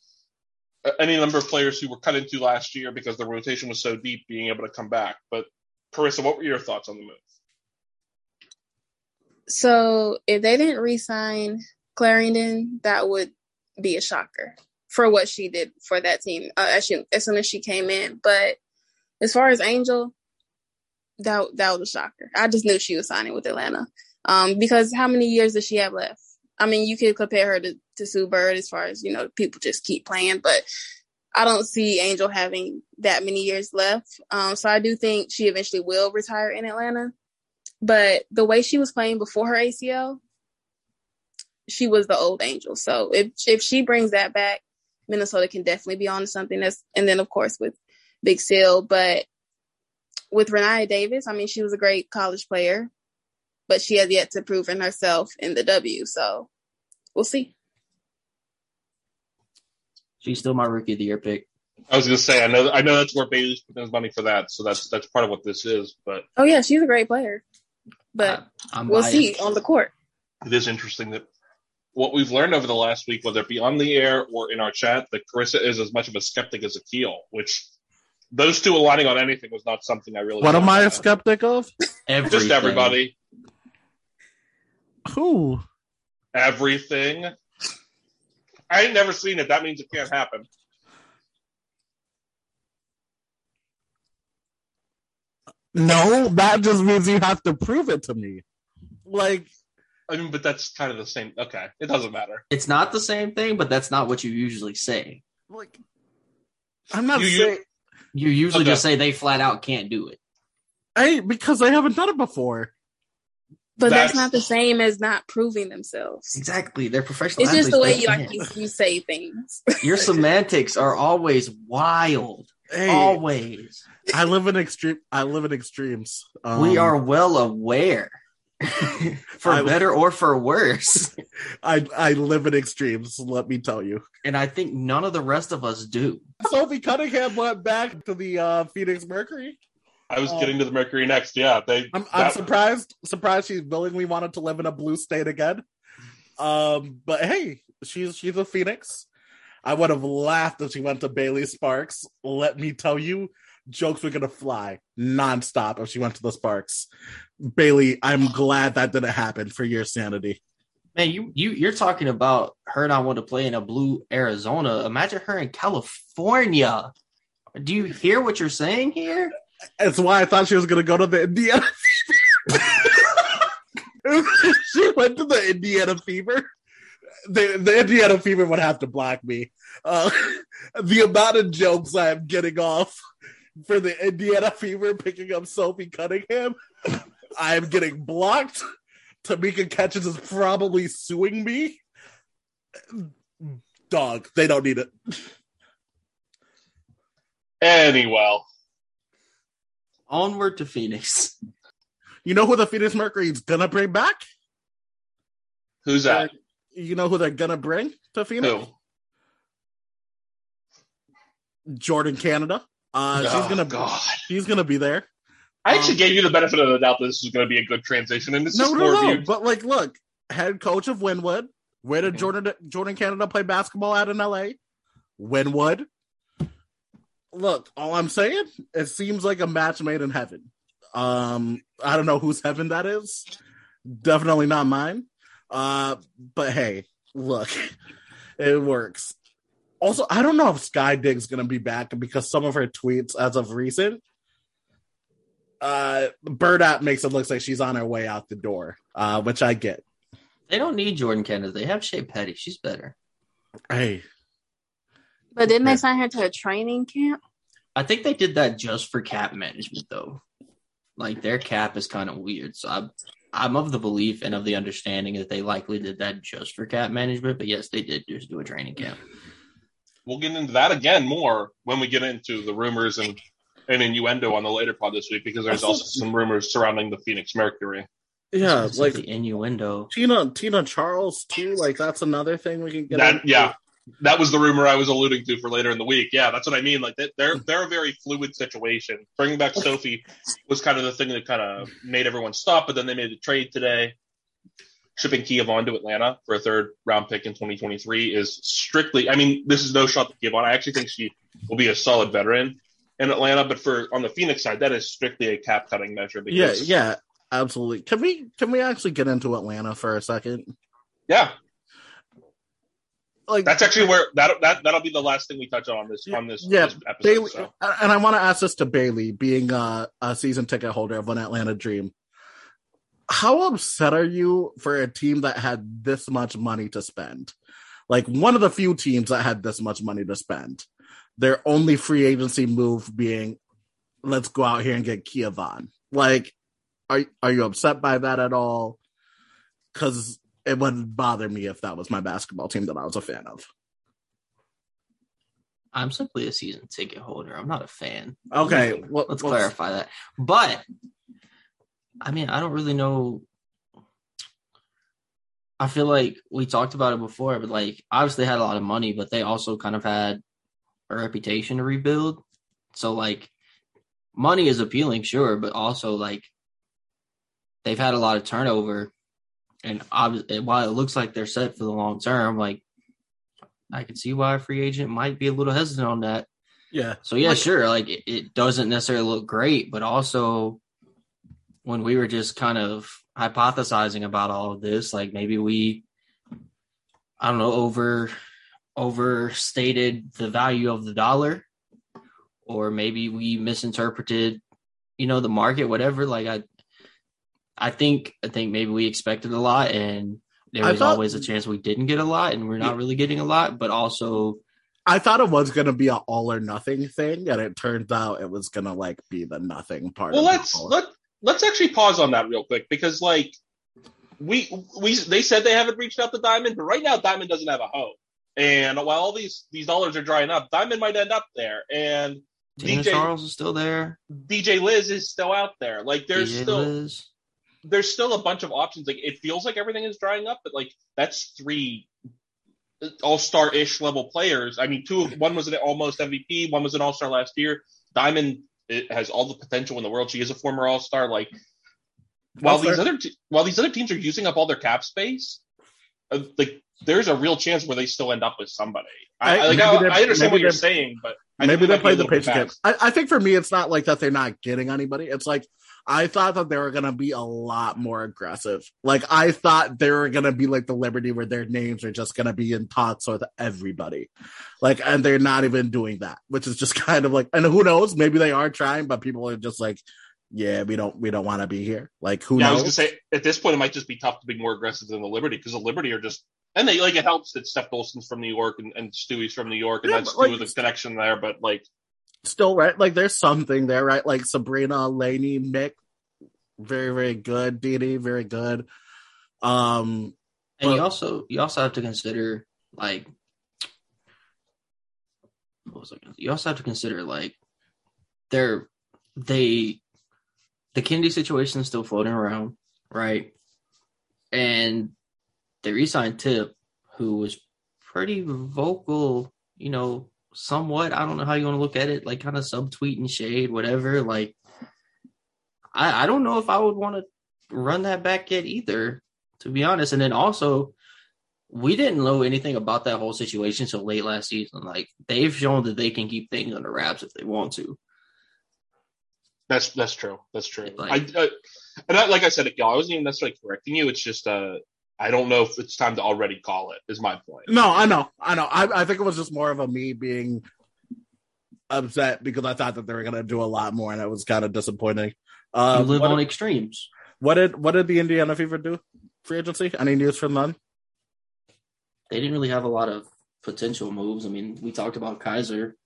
any number of players who were cut into last year because the rotation was so deep, being able to come back. But Carissa, what were your thoughts on the move? So if they didn't re-sign Clarendon, that would be a shocker for what she did for that team uh, as, she, as soon as she came in. But as far as Angel, that that was a shocker. I just knew she was signing with Atlanta um, because how many years does she have left? I mean, you could compare her to, to Sue Bird as far as you know, people just keep playing, but I don't see Angel having that many years left. Um, so I do think she eventually will retire in Atlanta. But the way she was playing before her ACL, she was the old angel. So if if she brings that back, Minnesota can definitely be on to something. That's and then of course with Big Sil, but with Rennia Davis, I mean she was a great college player, but she has yet to prove in herself in the W. So we'll see. She's still my rookie of the year pick. I was gonna say I know I know that's where Bailey's putting his money for that, so that's that's part of what this is. But oh yeah, she's a great player, but I'm we'll biased. see on the court. it is interesting that what we've learned over the last week, whether it be on the air or in our chat, that Carissa is as much of a skeptic as Akil, which those two aligning on anything was not something I really. What am I a about. skeptic of? Everything. Just everybody, Who? everything. I ain't never seen it. That means it can't happen. No, that just means you have to prove it to me. Like, I mean, but that's kind of the same. Okay, it doesn't matter. It's not the same thing, but that's not what you usually say. like I'm not You- you- saying You usually Okay. just say they flat out can't do it. hey because I haven't done it before. But that's, That's- not the same as not proving themselves. Exactly. They're professional. It's just the way you like you, you say things. Your semantics are always wild. Hey, Always. I live in extreme. I live in extremes. Um, we are well aware. for I- better or for worse. I I live in extremes. Let me tell you. And I think none of the rest of us do. Sophie Cunningham went back to the uh, Phoenix Mercury. I was Oh. getting to the Mercury next. Yeah, they. I'm, I'm that- surprised. Surprised she willingly wanted to live in a blue state again. Um, but hey, she's she's a Phoenix. I would have laughed if she went to Bailey Sparks. Let me tell you, jokes were gonna fly nonstop if she went to the Sparks. Bailey, I'm glad that didn't happen for your sanity. Man, you you you're talking about her not want to play in a blue Arizona. Imagine her in California. Do you hear what you're saying here? That's why I thought she was gonna go to the Indiana. she went to the Indiana Fever. The, the Indiana Fever would have to block me. Uh, the amount of jokes I am getting off for the Indiana Fever picking up Sophie Cunningham, I am getting blocked. Tamika Catchings is probably suing me. Dog, they don't need it. Anyway, Onward to Phoenix. You know who the Phoenix Mercury is gonna bring back? who's that? You know who they're gonna bring to Phoenix? Who? Jordan Canada. Uh, she's Oh, gonna God. she's gonna be there. I actually Um, gave you the benefit of the doubt that this was going to be a good transition, and this No, is no, more no. viewed. But like, look, head coach of Windward. Where did Okay. Jordan Jordan Canada play basketball at in LA? Windward. Look, all I'm saying, it seems like a match made in heaven. Um, I don't know whose heaven that is. Definitely not mine. Uh, but hey, look, it works. Also, I don't know if Sky Dig's gonna be back because some of her tweets as of recent uh Bird app makes it look like she's on her way out the door, uh, which I get. They don't need Jordan Canada. They have Shey Peddy. She's better. Hey, But didn't Yeah. they sign her to a training camp? I think they did that just for cap management, though. Like their cap is kind of weird. So I'm, I'm of the belief and of the understanding that they likely did that just for cap management. But yes, they did just do a training camp. We'll get into that again more when we get into the rumors and, and innuendo on the later pod this week, because there's also some rumors surrounding the Phoenix Mercury. yeah, like the innuendo. Tina Tina Charles too. Like that's another thing we can get. That, into. yeah, that was the rumor I was alluding to for later in the week. Yeah, that's what I mean. Like they- they're they're a very fluid situation. Bringing back Sophie was kind of the thing that kind of made everyone stop. But then they made the trade today. Shipping Kia Vaughn to Atlanta for a third round pick in 2023 is strictly. I mean, this is no shot to Kia Vaughn. I actually think she will be a solid veteran in Atlanta. But for on the Phoenix side, that is strictly a cap cutting measure. yeah, yeah, absolutely. Can we can we actually get into Atlanta for a second? yeah. Like That's actually where that that that'll be the last thing we touch on this on this, Yeah, this episode. Bailey, so. and I want to ask this to Bailey, being a, a season ticket holder of an Atlanta Dream. How upset are you for a team that had this much money to spend? Like one of the few teams that had this much money to spend. Their only free agency move being, let's go out here and get Kia Vaughn. Like, are are you upset by that at all? Because it wouldn't bother me if that was my basketball team that I was a fan of. I'm simply a season ticket holder. I'm not a fan. Okay, well, Let's well, clarify that. But I mean, I don't really know. I feel like we talked about it before, but like obviously they had a lot of money, but they also kind of had a reputation to rebuild. So like money is appealing, sure, but also like they've had a lot of turnover. And obviously, while it looks like they're set for the long term, like I can see why a free agent might be a little hesitant on that. Yeah. So yeah, Like- sure. Like it, it doesn't necessarily look great, but also when we were just kind of hypothesizing about all of this, like maybe we, I don't know, over overstated the value of the dollar, or maybe we misinterpreted, you know, the market, whatever. Like I, I think I think maybe we expected a lot, and there was thought- always a chance we didn't get a lot, and we're not really getting a lot. But also, I thought it was gonna be an all or nothing thing, and it turns out it was gonna like be the nothing part. Well, of let's let let's actually pause on that real quick because like we we they said they haven't reached out to Diamond, but right now Diamond doesn't have a home. And while all these these dollars are drying up, Diamond might end up there. And Tina DJ Charles is still there. DJ Liz is still out there. Like there's DJ still Liz. There's still a bunch of options. Like it feels like everything is drying up, but like that's three all star ish level players. I mean, two of, one was an almost MVP, one was an all star last year. Diamond it has all the potential in the world. She is a former all star. Like while Well, these other te- while these other teams are using up all their cap space, uh, like there's a real chance where they still end up with somebody. I, I- like, I, I understand what you're they're- saying, but I Maybe they might be the little bit pitch game. I, I think for me, it's not like that they're not getting anybody. It's like I thought that they were gonna be a lot more aggressive. Like I thought they were gonna be like the Liberty, where their names are just gonna be in talks with everybody. Like, and they're not even doing that, which is just kind of like. And who knows? Maybe they are trying, but people are just like, yeah, we don't, we don't want to be here. Like, who Yeah, I was knows? gonna say at this point it might just be tough to be more aggressive than the Liberty because the Liberty are just and they like it helps that Stef Dolson's from New York and, and Stewie's from New York and Yeah, that's like- with a connection there, but like Still, right? Like, there's something there, right? Like Sabrina, Laney, Mick, very, very good. Didi, very good. Um, And Well- you also you also have to consider like what was I gonna, you also have to consider like they're they the Chennedy situation is still floating around, right? And they re-signed Tip, who was pretty vocal, you know, somewhat. I don't know how you want to look at it, like kind of subtweet and shade, whatever. Like, I I don't know if I would want to run that back yet either, to be honest. And then also, we didn't know anything about that whole situation until late last season. Like they've shown that they can keep things under wraps if they want to. that's that's true. That's true. Like- I, I and I, like I said, Gil, I wasn't even necessarily correcting you. It's just uh I don't know if it's time to already call it. Is my point. No, I know, I know. I, I think it was just more of a me being upset because I thought that they were gonna do a lot more, and it was kind of disappointing. You Uh, live what, on extremes. what did what did the Indiana Fever do? Free agency? Any news from them? They didn't really have a lot of potential moves. I mean, we talked about Kaiser,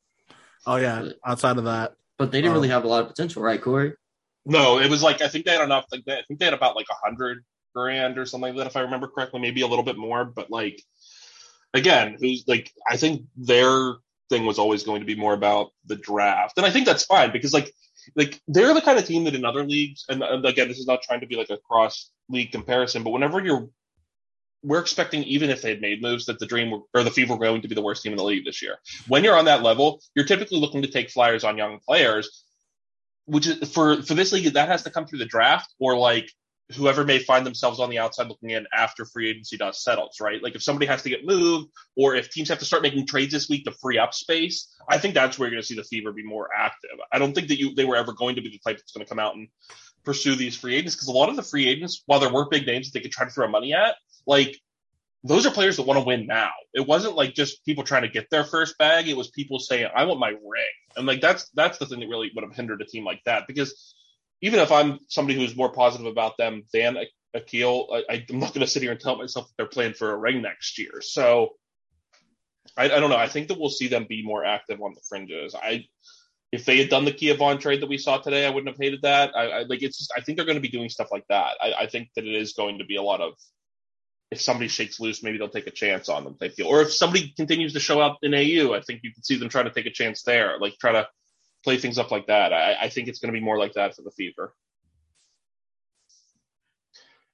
Oh yeah, outside of that, but they didn't Oh. really have a lot of potential, right, Corey? No, it was like I think they had enough. Like they, I think they had about like a hundred grand or something like that, if I remember correctly, maybe a little bit more. But like again, who's like I think their thing was always going to be more about the draft, and I think that's fine because like like they're the kind of team that in other leagues, and, again, this is not trying to be like a cross league comparison, but whenever you're we're expecting even if they'd made moves that the dream were, or the fever were going to be the worst team in the league this year. When you're on that level, you're typically looking to take flyers on young players which is for for this league that has to come through the draft or like whoever may find themselves on the outside looking in after free agency dust settles, right? Like if somebody has to get moved or if teams have to start making trades this week to free up space, I think that's where you're going to see the Fever be more active. I don't think that you they were ever going to be the type that's going to come out and pursue these free agents because a lot of the free agents, while there were big names that they could try to throw money at, like those are players that want to win now. It wasn't like just people trying to get their first bag. It was people saying, "I want my ring," and like that's that's the thing that really would have hindered a team like that. Because even if I'm somebody who's more positive about them than Akil, I, I'm not going to sit here and tell myself they're playing for a ring next year. So I, I don't know. I think that we'll see them be more active on the fringes. I if they had done the Kia Vaughn trade that we saw today, I wouldn't have hated that. I, I like it's just I think they're going to be doing stuff like that. I, I think that it is going to be a lot of if somebody shakes loose, maybe they'll take a chance on them type deal. Or if somebody continues to show up in AU, I think you can see them trying to take a chance there, like try to play things up like that. I, I think it's going to be more like that for the Fever.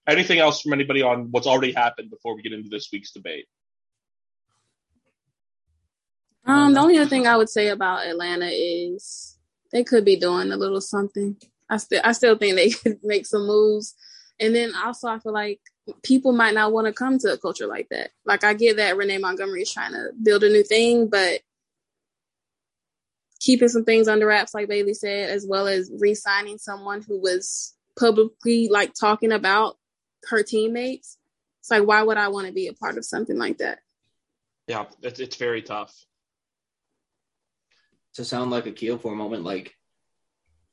Anything else from anybody on what's already happened before we get into this week's debate? Um, the only other thing I would say about Atlanta is they could be doing a little something. I still I still think they could make some moves. And then also I feel like people might not want to come to a culture like that. Like I get that Renee Montgomery is trying to build a new thing, but keeping some things under wraps, like Bailey said, as well as re-signing someone who was publicly like talking about her teammates. It's like why would I want to be a part of something like that? Yeah, it's, it's very tough. To sound like Akil for a moment, like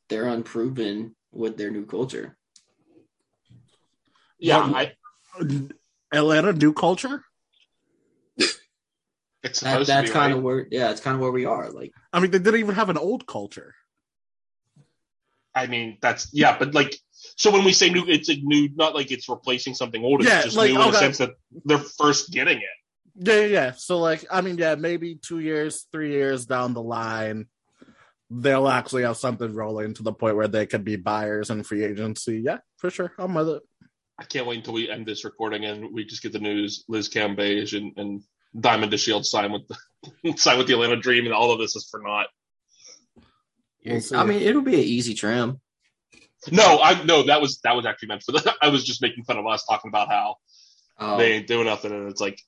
they're unproven with their new culture. Yeah, Well, I, Atlanta new culture. It's That, that's to be kind right? of where, yeah, it's kind of where we are. Like, I mean, they didn't even have an old culture. I mean, that's yeah, but like, so when we say new, it's a new, not like it's replacing something old. It's Yeah, just like, new in okay. the sense that they're first getting it. Yeah, yeah, yeah. So like, I mean, yeah, maybe two years, three years down the line, they'll actually have something rolling to the point where they could be buyers and free agency. Yeah, for sure. I'm with it. I can't wait until we end this recording and we just get the news Liz Cambage and, and Diamond DeShields sign with the sign with the Atlanta Dream and all of this is for naught. We'll. I mean, it'll be an easy trim. No, I no, that was that was actually meant for the I was just making fun of us talking about how Um, they ain't doing nothing and it's like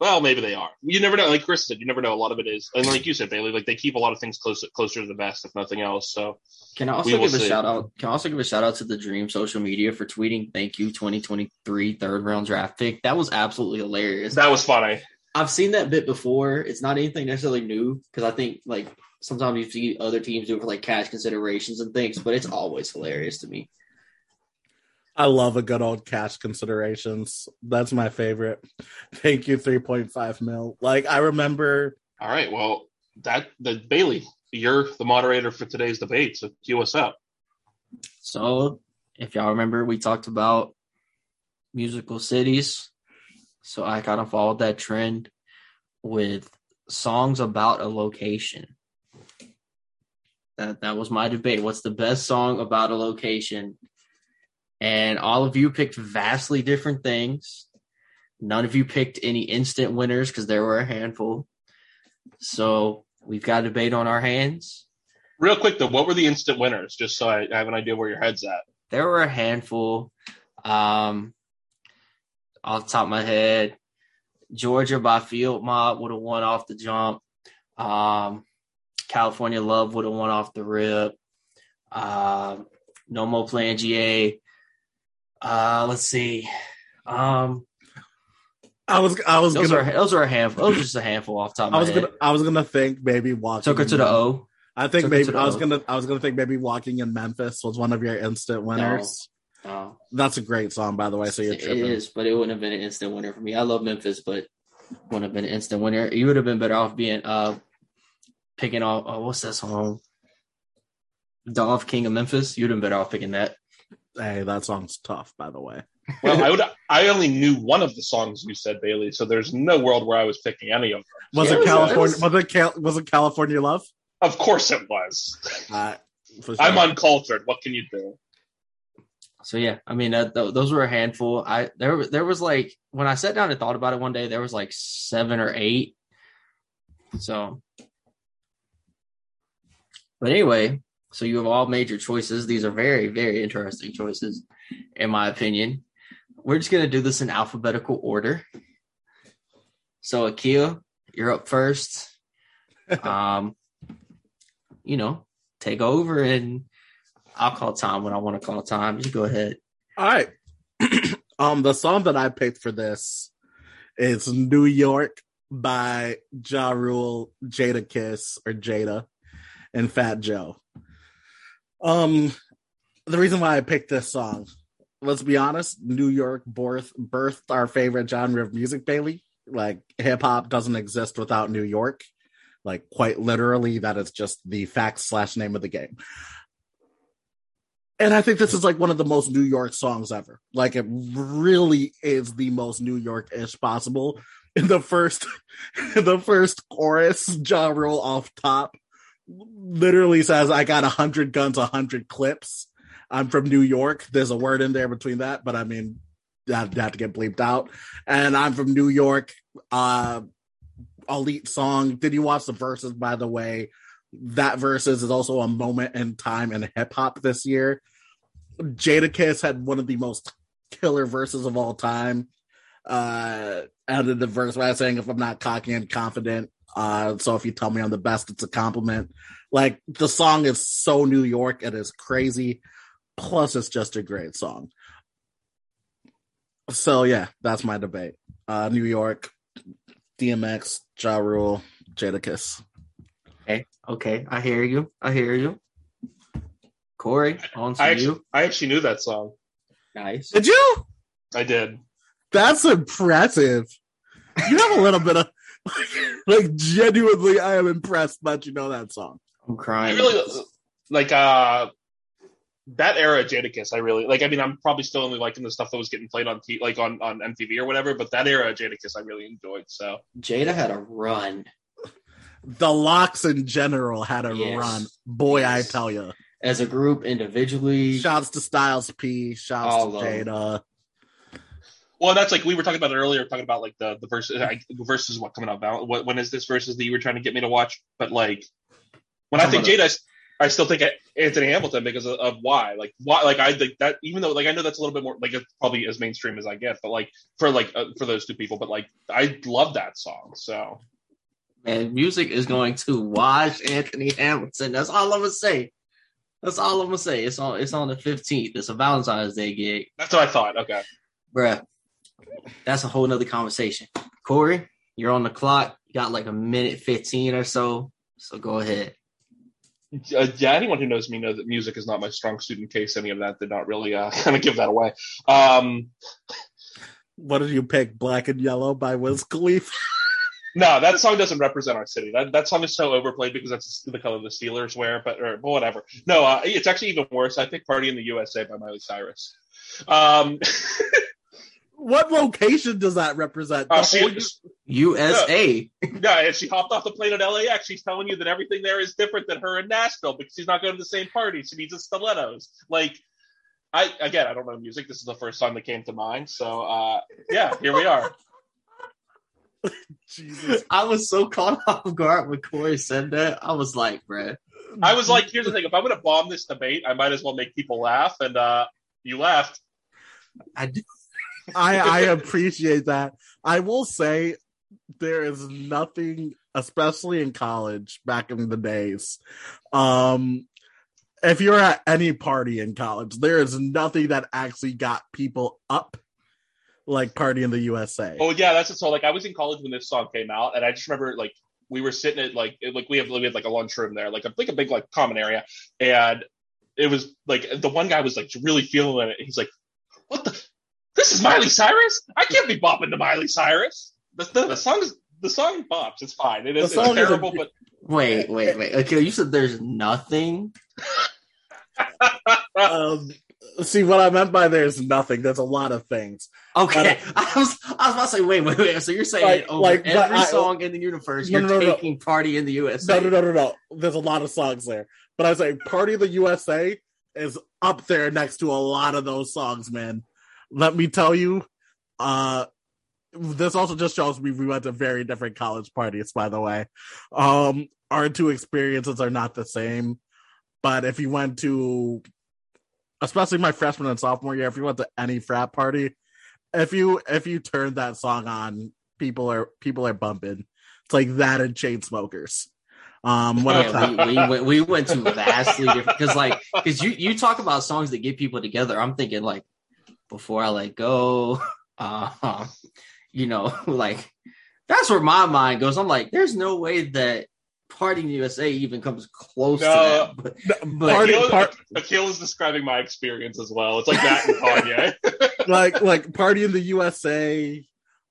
well, maybe they are. You never know. Like Chris said, you never know. A lot of it is, and like you said, Bailey, like they keep a lot of things closer closer to the vest, if nothing else. So Can I also give a shout out? Can I also give a shout out to the Dream social media for tweeting "Thank you 2023 third round draft pick." That was absolutely hilarious. that was funny. I've seen that bit before. It's not anything necessarily new because I think like sometimes you see other teams do it for like cash considerations and things, but it's always hilarious to me. I love a good old cash considerations. That's my favorite. Thank you, 3.5 mil. Like I remember All right, well, that the Bailey, you're the moderator for today's debate, so cue us up. So if y'all remember, we talked about musical cities. So I kind of followed that trend with songs about a location. That that was my debate. What's the best song about a location? And all of you picked vastly different things. None of you picked any instant winners because there were a handful. So we've got a debate on our hands. Real quick though, what were the instant winners? Just so I, I have an idea where your head's at. there were a handful. Um, off the top of my head, Georgia by Field Mob would have won off the jump. Um, California Love would have won off the rip. Um, no more playing GA. Uh, let's see. Um, I was I was those gonna are those are a handful. Those are just a handful off top of I was head. gonna I was gonna think maybe walking Took her to the O. I think Took maybe I was O. gonna I was gonna think maybe walking in Memphis was one of your instant winners. No. That's a great song, by the way. So you're It tripping. is, but it wouldn't have been an instant winner for me. I love Memphis, but wouldn't have been an instant winner. You would have been better off being uh picking off oh, what's that song? Dolph King of Memphis. You'd have been better off picking that. Hey, that song's tough, by the way. Well, I would. I only knew one of the songs you said, Bailey. So there's no world where I was picking any of them. Was Yeah, it it was- California? it Was, it Cal- was it California Love? Of course it was. Uh, sure. I'm uncultured. What can you do? So yeah, I mean that, th- those were a handful. I there there was like when I sat down and thought about it one day, there was like seven or eight. So, but anyway, so you have all made your choices. These are very very interesting choices, in my opinion. We're just gonna do this in alphabetical order. So Akia, you're up first. Um, you know, take over and I'll call time when I want to call time. You go ahead. All right. um, the song that I picked for this is New York by Ja Rule, Jadakiss, or Jada, and Fat Joe. Um, the reason why I picked this song, let's be honest, New York birth birthed our favorite genre of music, Bailey. Like hip hop doesn't exist without New York. Like quite literally, that is just the fact slash name of the game. And I think this is like one of the most New York songs ever. Like it really is the most New York-ish possible. In the first in the first chorus, Ja Rule off top literally says, I got a hundred guns, a hundred clips. I'm from New York. There's a word in there between that, but I mean that have to get bleeped out. And I'm from New York. Uh elite song. Did you watch the Verzuz by the way? That Verzuz is also a moment in time in hip hop this year. Jadakiss had one of the most killer verses of all time. Uh, ended the verse by saying, "If I'm not cocky and confident, uh, so if you tell me I'm the best, it's a compliment." Like the song is so New York, it is crazy. Plus, it's just a great song. So yeah, that's my debate. Uh, New York, DMX, Ja Rule, Jadakiss. Okay. Okay. I hear you. I hear you. Corey, on to I actually, you. I actually knew that song. Nice. Did you? I did. That's impressive. You have a little bit of like genuinely I am impressed that you know that song. I'm I crying. really like uh that era of Jadakiss. I really like. I mean, I'm probably still only liking the stuff that was getting played on t- like on on MTV or whatever. But that era of Jadakiss, I really enjoyed. So Jada had a run. the LOX in general had a Yes. run. Boy, I tell you. As a group, individually, Shouts to Styles P. Shouts All to of 'em. Jada. Well, that's like we were talking about it earlier, talking about like the the Verzuz, I, the Verzuz what coming out now. What when is this Verzuz that you were trying to get me to watch? But like when I think Jada, I still think Anthony Hamilton because of, of why, like why, like I think that even though like I know that's a little bit more like it's probably as mainstream as I get, but like for like uh, for those two people, but like I love that song. So man, Musiq is going to wash Anthony Hamilton. That's all I'm gonna say. That's all I'm gonna say. It's on. It's on the 15th. It's a Valentine's Day gig, that's what I thought. Okay, bruh. That's a whole nother conversation. Corey, you're on the clock. You got like a minute 15 or so. So go ahead. uh, yeah. Anyone who knows me knows that music is not my strong suit. In case any of that did not really uh, kind of give that away. Um, What did you pick? Black and Yellow by Wiz Khalifa. No, that song doesn't represent our city. That that song is so overplayed because that's the color the Steelers wear. But or but whatever. No, uh, it's actually even worse. I picked "Party in the USA" by Miley Cyrus. Um, What location does that represent? The uh, whole- she, USA. yeah, and she hopped off the plane at LAX. She's telling you that everything there is different than her in Nashville because she's not going to the same party. She needs a stilettos. Like, I again, I don't know music. This is the first song that came to mind. So uh, yeah, here we are. Jesus. I was so caught off guard when Corey said that. I was like, bruh. I was like, here's the thing: if I'm going to bomb this debate, I might as well make people laugh. And uh, you laughed. I do. I I appreciate that. I will say there is nothing, especially in college back in the days. Um, if you're at any party in college, there is nothing that actually got people up like Party in the USA. Oh yeah, that's it. So like I was in college when this song came out, and I just remember like we were sitting at like like we have we had like a lunchroom there, like a like a big like common area, and it was like the one guy was like really feeling it. He's like, "What the? This is Miley Cyrus? I can't be bopping to Miley Cyrus. The, the, the song is the song bops. It's fine. It is The it's song is a- terrible, but Wait, wait, wait. Okay, you said there's nothing. Um, see what I meant by there's nothing. There's a lot of things. Okay, I was I was about to say, wait, wait, wait. So you're saying Like- over like, but every I- song in the universe, No, you're no, no, no. taking party in the USA? No, no, no, no, no. There's a lot of songs there, but I was like, Party of the USA is up there next to a lot of those songs, man. Let me tell you, uh, this also just shows me we went to very different college parties, by the way. Um, our two experiences are not the same, but if you went to, especially my freshman and sophomore year, if you went to any frat party, if you if you turned that song on, people are people are bumping. It's like that and Chainsmokers. Um, what? Yeah, we, we went we went to vastly different because like because you you talk about songs that get people together. I'm thinking like before I let go, uh, you know, like that's where my mind goes. I'm like, there's no way that Party in the USA even comes close to No. that. But, but Party- Akil, part- Akil is describing my experience as well. It's like that and Kanye. like like party in the USA.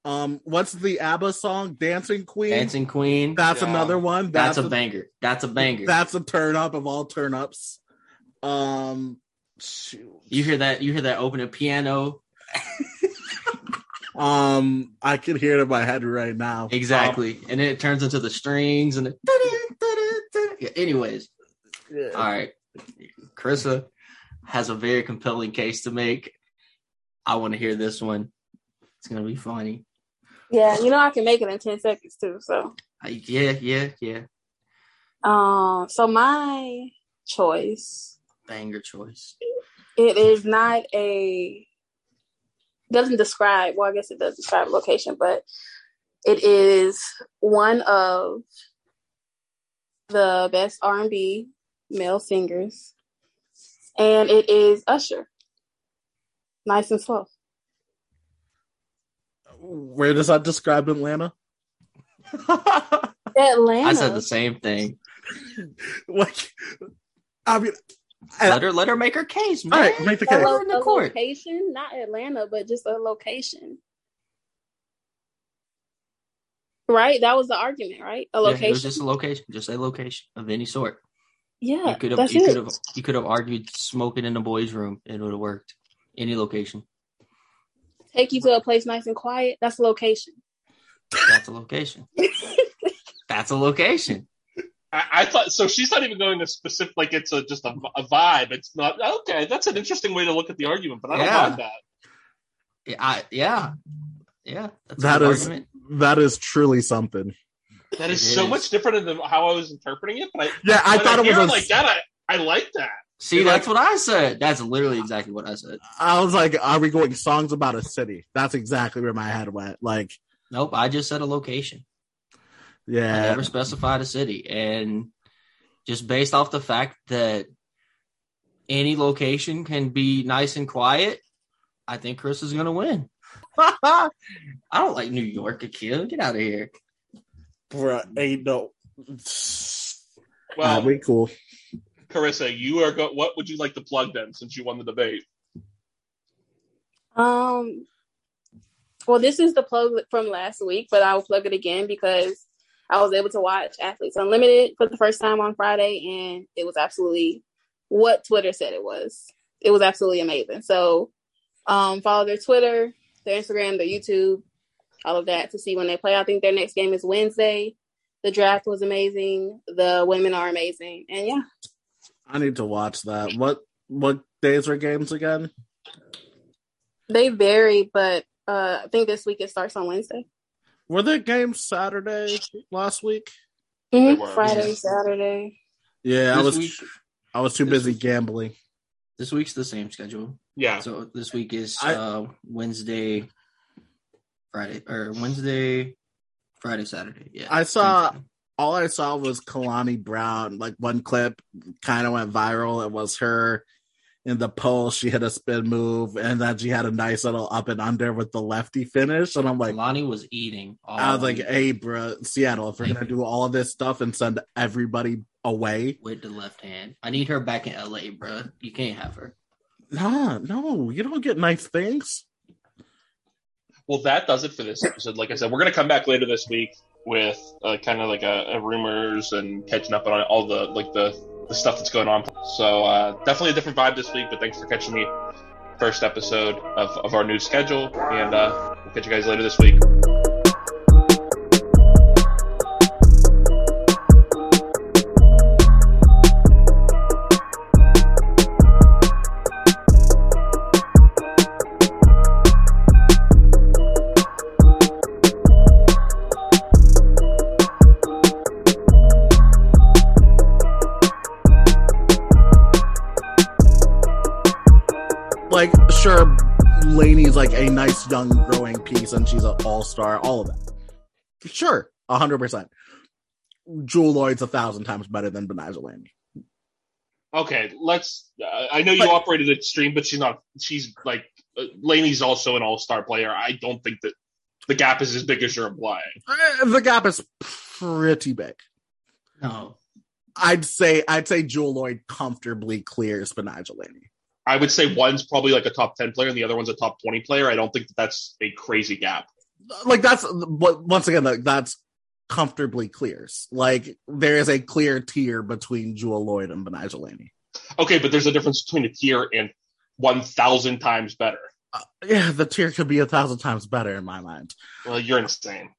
Um, what's the ABBA song? Dancing Queen. Dancing Queen, That's Yeah. another one. that's, That's, a banger. That's a banger. That's a turn up of all turn ups. Um, shoot. you hear that? You hear that opening piano? Um, I can hear it in my head right now. Exactly, and then it turns into the strings and. The, Yeah, anyways, Yeah. All right. Carissa has a very compelling case to make. I want to hear this one. It's going to be funny. Yeah, you know I can make it in ten seconds too. So, I, yeah, yeah, yeah. um, so my choice Banger choice. it is not a doesn't describe. Well, I guess it does describe location, but it is one of the best R and B male singers, and it is Usher. Nice and slow. Where does that describe Atlanta? Atlanta. I said the same thing. Like, I mean, Let her let her make her case, man. all right, make the case. lo- in the a court. location, not Atlanta, but just a location. Right? That was the argument, right? A Yeah, location. it was just a location, just a location of any sort. Yeah, You could have that's you it. could have you could have argued smoking in the boys' room and it would have worked. Any location. Take you to a place nice and quiet. That's a location. That's a location. That's a location. I, I thought so. She's not even going to specific like it's a just a, a vibe. It's not okay. That's an interesting way to look at the argument, but I don't Yeah. mind that. Yeah, I, yeah, yeah. That's a That good is argument. that is truly something. That is It so is. much different than how I was interpreting it. But I, Yeah, I when thought it was a- like that. I, I like that. See, Like- that's what I said. That's literally exactly what I said. I was like, are we going songs about a city? That's exactly where my head went. Like, Nope, I just said a location. I never specified a city, and just based off the fact that any location can be nice and quiet, I think Chris is gonna win. I don't like New York, Akil. Get out of here. Bruh, ain't no. Well, Well, we cool. Carissa, you are go. What would you like to plug then, since you won the debate? Um, well, this is the plug from last week, but I'll plug it again because I was able to watch Athletes Unlimited for the first time on Friday, and it was absolutely what Twitter said it was. It was absolutely amazing. So, um, follow their Twitter, their Instagram, their YouTube, all of that to see when they play. I think their next game is Wednesday. The draft was amazing. The women are amazing, and yeah, I need to watch that. What what days are games again? they vary, but uh, I think this week it starts on Wednesday. Were the games Saturday last week? They Mhm. Friday, Yeah. Saturday. Yeah, I was week, I was too busy week- gambling. this week's the same schedule. Yeah, So this week is I- uh, Wednesday, Friday, or Wednesday, Friday, Saturday. Yeah, I saw- Same thing. All I saw was Kalani Brown. Like one clip kind of went viral. It was her in the pole. She hit a spin move, and then she had a nice little up and under with the lefty finish. And I'm like, Lonnie was eating. All I was like, week hey, bro, Seattle, if we're gonna do all of this stuff and send everybody away, with the left hand. I need her back in LA, bro. You can't have her. nah, no, you don't get nice things. Well, that does it for this episode. Like I said, we're gonna come back later this week with uh, kind of like a, a rumors and catching up on all the like the, the stuff that's going on. So uh, definitely a different vibe this week. But thanks for catching me first episode of, of our new schedule, and uh, we'll catch you guys later this week. Nice young growing piece, and she's an all star. All of that, sure, hundred percent. Jewel Lloyd's a thousand times better than Betnijah Laney. Okay, let's. Uh, I know you But- operated extreme, but she's not. She's like uh, Laney's also an all star player. I don't think that the gap is as big as you're implying. Eh, The gap is pretty big. No, I'd say I'd say Jewel Lloyd comfortably clears Betnijah Laney. I would say one's probably like a top ten player, and the other one's a top twenty player. I don't think that that's a crazy gap. Like that's once again like, that's comfortably clears. Like there is a clear tier between Jewel Lloyd and Laney. Okay, but there's a difference between a tier and one thousand times better. Uh, yeah, the tier could be a thousand times better in my mind. Well, you're insane.